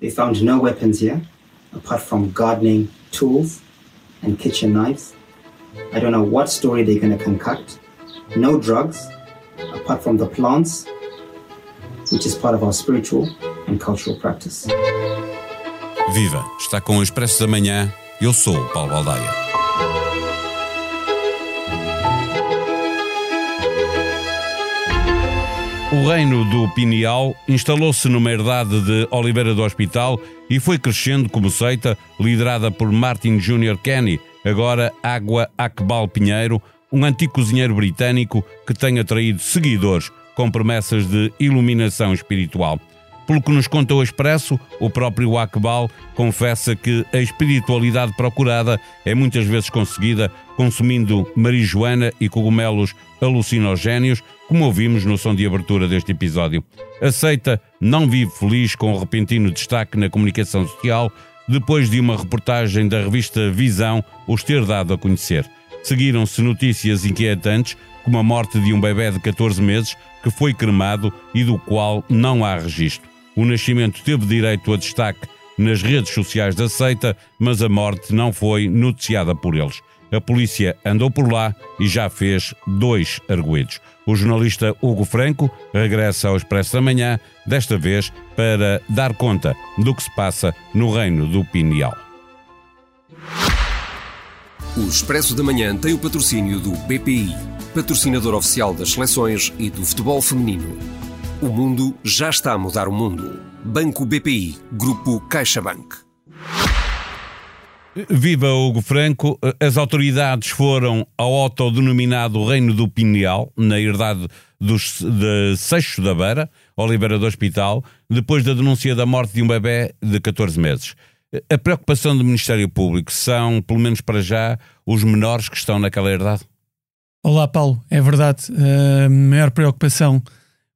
They found no weapons here, apart from gardening tools and kitchen knives. I don't know what story they're going to concoct. No drugs, apart from the plants, which is part of our spiritual and cultural practice. Viva! Está com o Expresso da Manhã. Eu sou Paulo Baldaia. O reino do Pineal instalou-se numa herdade de Oliveira do Hospital e foi crescendo como seita, liderada por Martin Jr. Kenny, agora Água Akbal Pinheiro, um antigo cozinheiro britânico que tem atraído seguidores com promessas de iluminação espiritual. Pelo que nos conta o Expresso, o próprio Akbal confessa que a espiritualidade procurada é muitas vezes conseguida consumindo marijuana e cogumelos alucinogénios, como ouvimos no som de abertura deste episódio. A seita não vive feliz com o repentino destaque na comunicação social depois de uma reportagem da revista Visão os ter dado a conhecer. Seguiram-se notícias inquietantes, como a morte de um bebê de 14 meses que foi cremado e do qual não há registro. O nascimento teve direito a destaque nas redes sociais da seita, mas a morte não foi noticiada por eles. A polícia andou por lá e já fez dois arguídos. O jornalista Hugo Franco regressa ao Expresso da Manhã, desta vez para dar conta do que se passa no reino do Pineal. O Expresso da Manhã tem o patrocínio do BPI, patrocinador oficial das seleções e do futebol feminino. O mundo já está a mudar o mundo. Banco BPI, Grupo CaixaBank. Viva Hugo Franco, as autoridades foram ao autodenominado Reino do Pineal, na herdade dos, de Seixo da Beira, Oliveira do Hospital, depois da denúncia da morte de um bebê de 14 meses. A preocupação do Ministério Público são, pelo menos para já, os menores que estão naquela herdade? Olá, Paulo. É verdade. A maior preocupação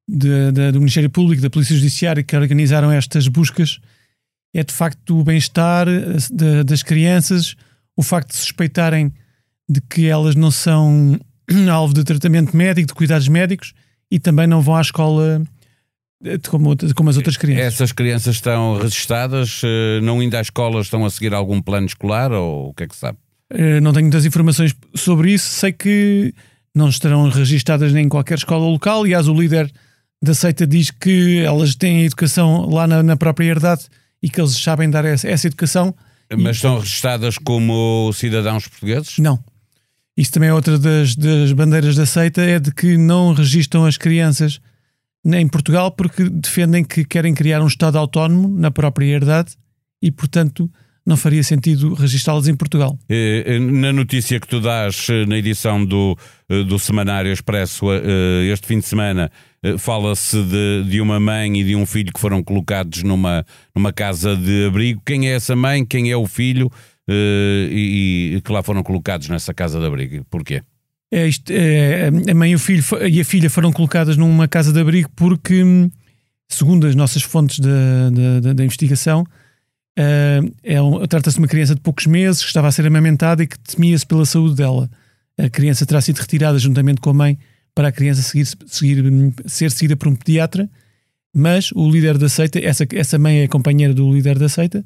de, de, do Ministério Público, da Polícia Judiciária que organizaram estas buscas é de facto o bem-estar de, das crianças, o facto de suspeitarem de que elas não são alvo de tratamento médico, de cuidados médicos e também não vão à escola como, como as outras crianças. Essas crianças estão registadas, eh, não indo à escola, estão a seguir algum plano escolar ou o que é que sabe? Eh, não tenho muitas informações sobre isso, sei que não estarão registadas nem em qualquer escola local. Aliás, o líder da seita diz que elas têm educação lá na, na própria herdade e que eles sabem dar essa, essa educação. Mas e... estão registadas como cidadãos portugueses? Não. Isso também é outra das, das bandeiras da seita, é de que não registram as crianças em Portugal porque defendem que querem criar um Estado autónomo na própria herdade e, portanto, não faria sentido registá-las em Portugal. Na notícia que tu dás eh, na edição do, eh, do Semanário Expresso eh, este fim de semana, fala-se de, de uma mãe e de um filho que foram colocados numa, numa casa de abrigo. Quem é essa mãe? Quem é o filho? E, e que lá foram colocados nessa casa de abrigo? Porquê? É, isto, é, a mãe e o filho e a filha foram colocadas numa casa de abrigo porque, segundo as nossas fontes da, investigação, Uh, é um, Trata-se de uma criança de poucos meses que estava a ser amamentada e que temia-se pela saúde dela. A criança terá sido retirada juntamente com a mãe para a criança seguir, seguir, ser seguida por um pediatra, mas o líder da seita, essa, essa mãe é companheira do líder da seita,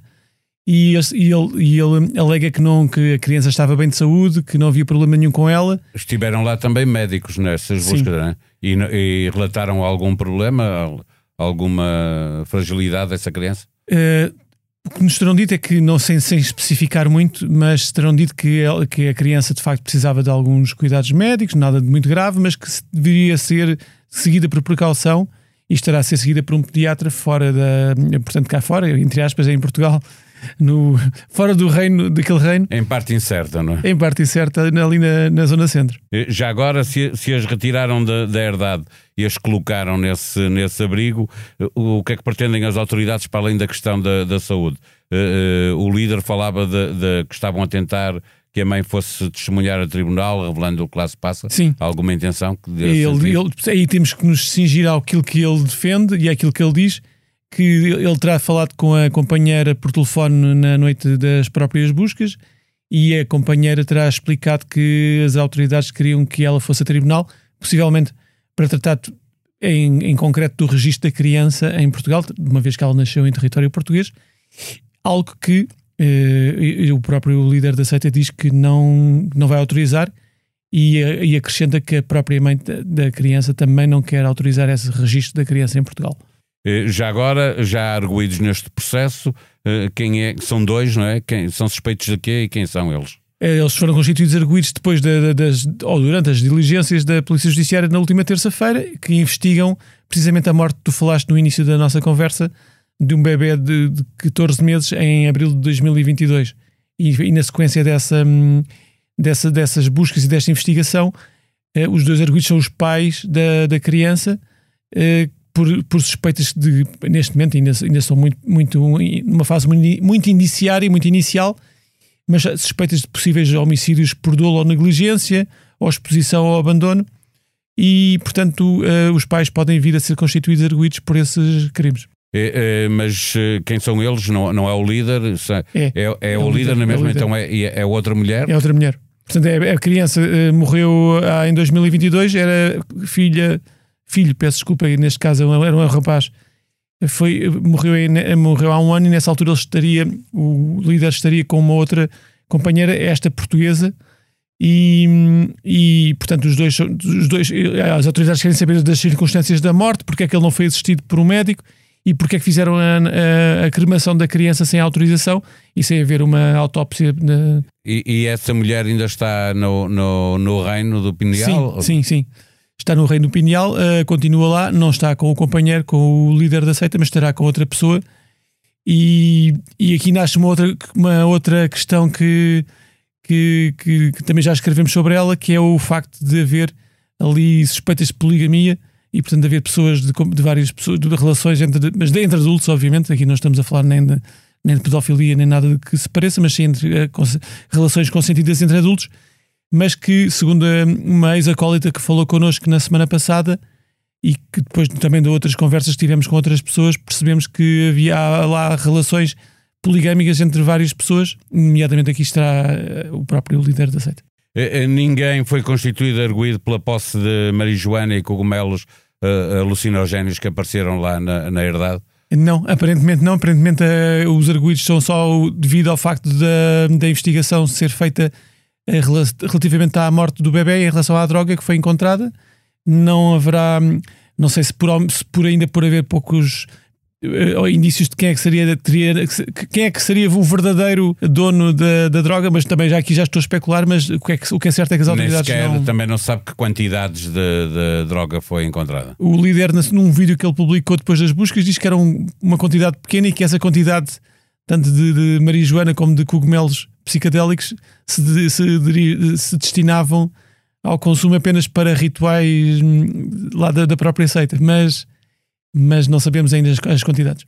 e, e, ele, e ele alega que, não, que a criança estava bem de saúde, que não havia problema nenhum com ela. Estiveram lá também médicos nessas buscas, é? e, e, relataram algum problema, alguma fragilidade dessa criança? Uh, o que nos terão dito é que, não sem, sem especificar muito, mas terão dito que, que a criança de facto precisava de alguns cuidados médicos, nada de muito grave, mas que deveria ser seguida por precaução e estará a ser seguida por um pediatra fora da. portanto, cá fora, entre aspas, em Portugal, no, fora do reino, daquele reino. Em parte incerta, não é? Em parte incerta, ali na, na zona centro. Já agora, se, se as retiraram da, da herdade e as colocaram nesse, nesse abrigo, o, o que é que pretendem as autoridades para além da questão da, da saúde? Uh, uh, o líder falava de, de, que estavam a tentar que a mãe fosse testemunhar a tribunal, revelando o que lá se passa? Sim. Alguma intenção? Que ele, ele, aí temos que nos cingir àquilo que ele defende e àquilo que ele diz que ele terá falado com a companheira por telefone na noite das próprias buscas e a companheira terá explicado que as autoridades queriam que ela fosse a tribunal, possivelmente para tratar em, em concreto do registro da criança em Portugal, uma vez que ela nasceu em território português, algo que eh, o próprio líder da seita diz que não, não vai autorizar e, e acrescenta que a própria mãe da criança também não quer autorizar esse registro da criança em Portugal. Eh, já agora, já há arguídos neste processo, eh, quem é, são dois, não é? Quem, são suspeitos de quê e quem são eles? Eh, eles foram constituídos arguídos depois de, de, das, ou durante as diligências da Polícia Judiciária na última terça-feira, que investigam precisamente a morte que tu falaste no início da nossa conversa de um bebê de, de 14 meses em abril de 2022. E, e na sequência dessa, hum, dessa, dessas buscas e desta investigação, eh, os dois arguidos são os pais da, da criança, por, por suspeitas de, neste momento, ainda, ainda são muito, muito, numa fase muito, indiciária, muito inicial, mas suspeitas de possíveis homicídios por dolo ou negligência, ou exposição ao abandono, e, portanto, uh, os pais podem vir a ser constituídos arguídos por esses crimes. É, é, mas eh, quem são eles? Não, não é o líder? É, é, é, é o, líder, líder na mesma, então é, é outra mulher? É outra mulher. Portanto, é, a criança uh, morreu uh, em 2022, era filha, filho, peço desculpa, neste caso era um rapaz, foi, morreu, morreu há um ano e nessa altura ele estaria, o líder estaria com uma outra companheira, esta portuguesa, e, e portanto os dois, os dois as autoridades querem saber das circunstâncias da morte, porque é que ele não foi assistido por um médico e porque é que fizeram a, a, a, cremação da criança sem autorização e sem haver uma autópsia. Na... E, e, essa mulher ainda está no, no, no reino do Pineal? Sim, sim, sim. Está no reino do Pineal, uh, continua lá, não está com o companheiro, com o líder da seita, mas estará com outra pessoa. E, e aqui nasce uma outra, uma outra questão que, que, que, que também já escrevemos sobre ela, que é o facto de haver ali suspeitas de poligamia e portanto haver pessoas de, de várias pessoas, de relações entre, mas de, entre adultos, obviamente, aqui não estamos a falar nem de, nem de pedofilia, nem nada de que se pareça, mas sim entre uh, relações consentidas entre adultos, mas que, segundo uma ex-acólita que falou connosco na semana passada, e que depois também de outras conversas que tivemos com outras pessoas, percebemos que havia lá relações poligâmicas entre várias pessoas, nomeadamente aqui está uh, o próprio líder da seita. Eh, ninguém foi constituído arguído pela posse de marijuana e cogumelos uh, alucinogénios que apareceram lá na, na herdade? Não, aparentemente não. Aparentemente uh, os arguídos são só devido ao facto da, da investigação ser feita relativamente à morte do bebê em relação à droga que foi encontrada. Não haverá, não sei se por, se por ainda por haver poucos uh, indícios de quem é que seria teria, quem é que seria o verdadeiro dono da, da droga, mas também já aqui já estou a especular, mas o que é, que, o que é certo é que as autoridades sequer, não... também não sabe que quantidades de, de, droga foi encontrada. O líder num vídeo que ele publicou depois das buscas diz que era um, uma quantidade pequena e que essa quantidade tanto de, de marijuana como de cogumelos psicadélicos se, se, se destinavam ao consumo apenas para rituais hum, lá da, da própria seita, mas mas não sabemos ainda as, as quantidades.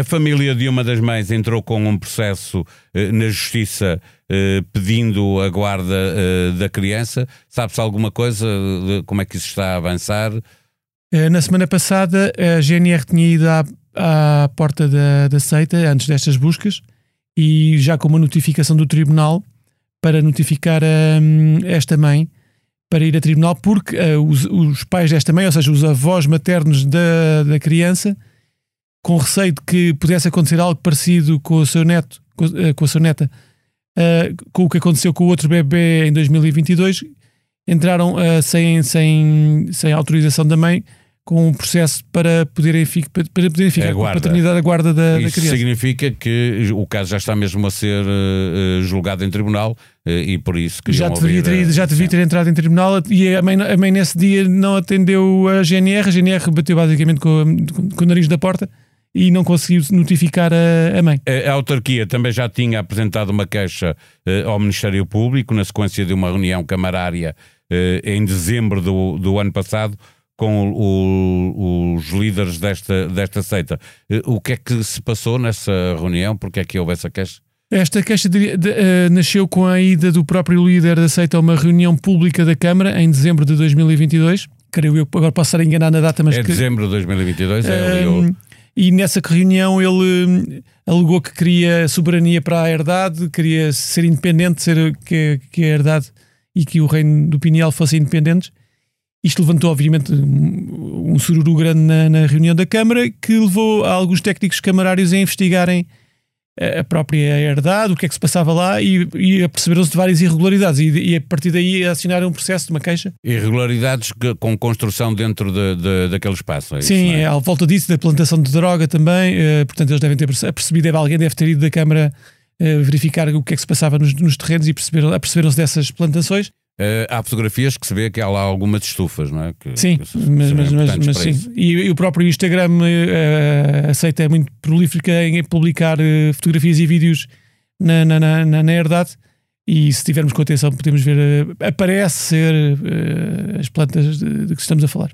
A família de uma das mães entrou com um processo eh, na justiça eh, pedindo a guarda eh, da criança. Sabe-se alguma coisa de como é que isso está a avançar? Na semana passada, a GNR tinha ido à, à porta da, da seita antes destas buscas e já com uma notificação do tribunal para notificar hum, esta mãe para ir a tribunal porque uh, os, os, pais desta mãe, ou seja, os avós maternos da, da criança, com receio de que pudesse acontecer algo parecido com o seu neto, com, uh, com a sua neta, uh, com o que aconteceu com o outro bebê em 2022, entraram sem, sem, sem autorização da mãe com um processo para poderem, para poderem ficar com a paternidade da guarda da, Isso da criança. significa que o caso já está mesmo a ser uh, julgado em tribunal uh, e por isso que já deveria, ter, já devia ter entrado em tribunal e a mãe, a mãe nesse dia não atendeu a GNR, a GNR bateu basicamente com, com o nariz da porta e não conseguiu notificar a, a mãe. A, a, autarquia também já tinha apresentado uma queixa uh, ao Ministério Público na sequência de uma reunião camarária em dezembro do, do ano passado com o, os líderes desta, desta seita. Eh, o que é que se passou nessa reunião? Porque é que houve essa queixa? Esta queixa de, de, uh, nasceu com a ida do próprio líder da seita a uma reunião pública da Câmara em dezembro de 2022. Creio eu, agora posso estar enganar na data, mas. É que, dezembro de 2022, é uh, E nessa reunião ele hum, alegou que queria soberania para a herdade, queria ser independente, ser que, que a herdade e que o reino do Piniel fossem independentes Isto levantou, obviamente, um, sururu grande na, na, reunião da Câmara que levou a alguns técnicos camarários a investigarem a própria herdade, o que é que se passava lá e, e perceberam-se de várias irregularidades e, e, a partir daí assinaram um processo de uma queixa. Irregularidades que, com construção dentro de, de, daquele espaço, é Sim, isso, é? à volta disso, da plantação de droga também, uh, portanto eles devem ter percebido, alguém deve ter ido da Câmara uh, verificar o que é que se passava nos, nos terrenos e perceberam, aperceberam-se dessas plantações Uh, há fotografias que se vê que há lá algumas estufas, não é? Que, sim, que mas, mas, mas, mas sim. E, e, o próprio Instagram uh, aceita é muito prolífica em publicar uh, fotografias e vídeos na, na, na, na herdade. E se tivermos com atenção, podemos ver, aparece ser as plantas de, de, que estamos a falar.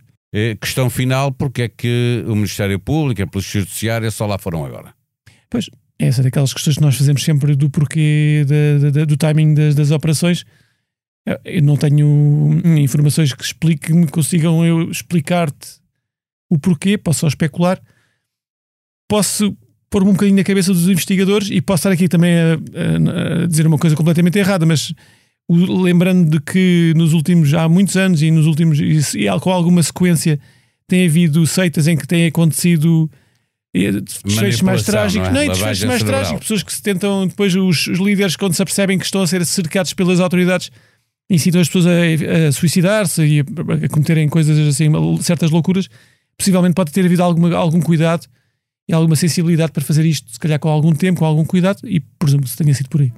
questão final: porque é que o Ministério Público, a Polícia Judiciária só lá foram agora? Pois, essa é daquelas questões que nós fazemos sempre do porquê de, de, do timing das, das operações eu não tenho informações que expliquem, consigam eu explicar-te o porquê, posso só especular. Posso pôr-me um bocadinho na cabeça dos investigadores e posso estar aqui também a, a, a dizer uma coisa completamente errada, mas o, lembrando de que nos últimos, há muitos anos e nos últimos, e, e com alguma sequência, tem havido seitas em que tem acontecido desfechos mais trágicos, não, é? não desfechos mais trágicos, pessoas que se tentam, depois os, os líderes, quando se apercebem que estão a ser cercados pelas autoridades, incitam as pessoas a, a suicidar-se e a, a, cometerem coisas assim, certas loucuras, possivelmente pode ter havido alguma, algum cuidado e alguma sensibilidade para fazer isto, se calhar com algum tempo, com algum cuidado, e presumo que tenha sido por aí.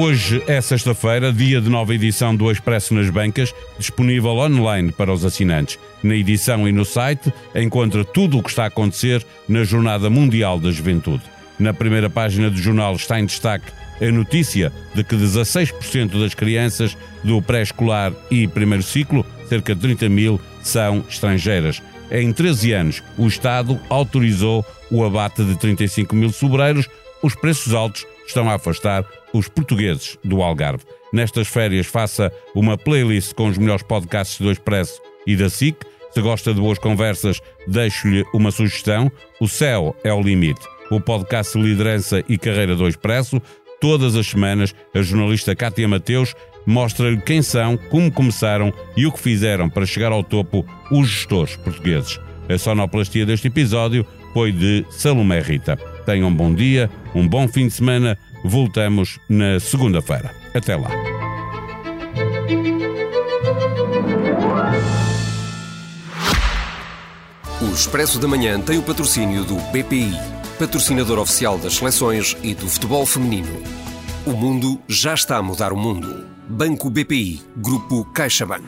Hoje é sexta-feira, dia de nova edição do Expresso nas Bancas, disponível online para os assinantes. Na edição e no site encontra tudo o que está a acontecer na Jornada Mundial da Juventude. Na primeira página do jornal está em destaque a notícia de que 16% das crianças do pré-escolar e primeiro ciclo, cerca de 30 mil, são estrangeiras. Em 13 anos, o Estado autorizou o abate de 35 mil sobreiros. Os preços altos estão a afastar os portugueses do Algarve. Nestas férias, faça uma playlist com os melhores podcasts do Expresso e da SIC. Se gosta de boas conversas, deixo-lhe uma sugestão. O Céu é o Limite. O podcast Liderança e Carreira do Expresso. Todas as semanas, a jornalista Cátia Mateus mostra-lhe quem são, como começaram e o que fizeram para chegar ao topo os gestores portugueses. A sonoplastia deste episódio foi de Salomé Rita. Tenham um bom dia, um bom fim de semana. Voltamos na segunda-feira. Até lá. O Expresso da Manhã tem o patrocínio do BPI, patrocinador oficial das seleções e do futebol feminino. O mundo já está a mudar o mundo. Banco BPI, Grupo CaixaBank.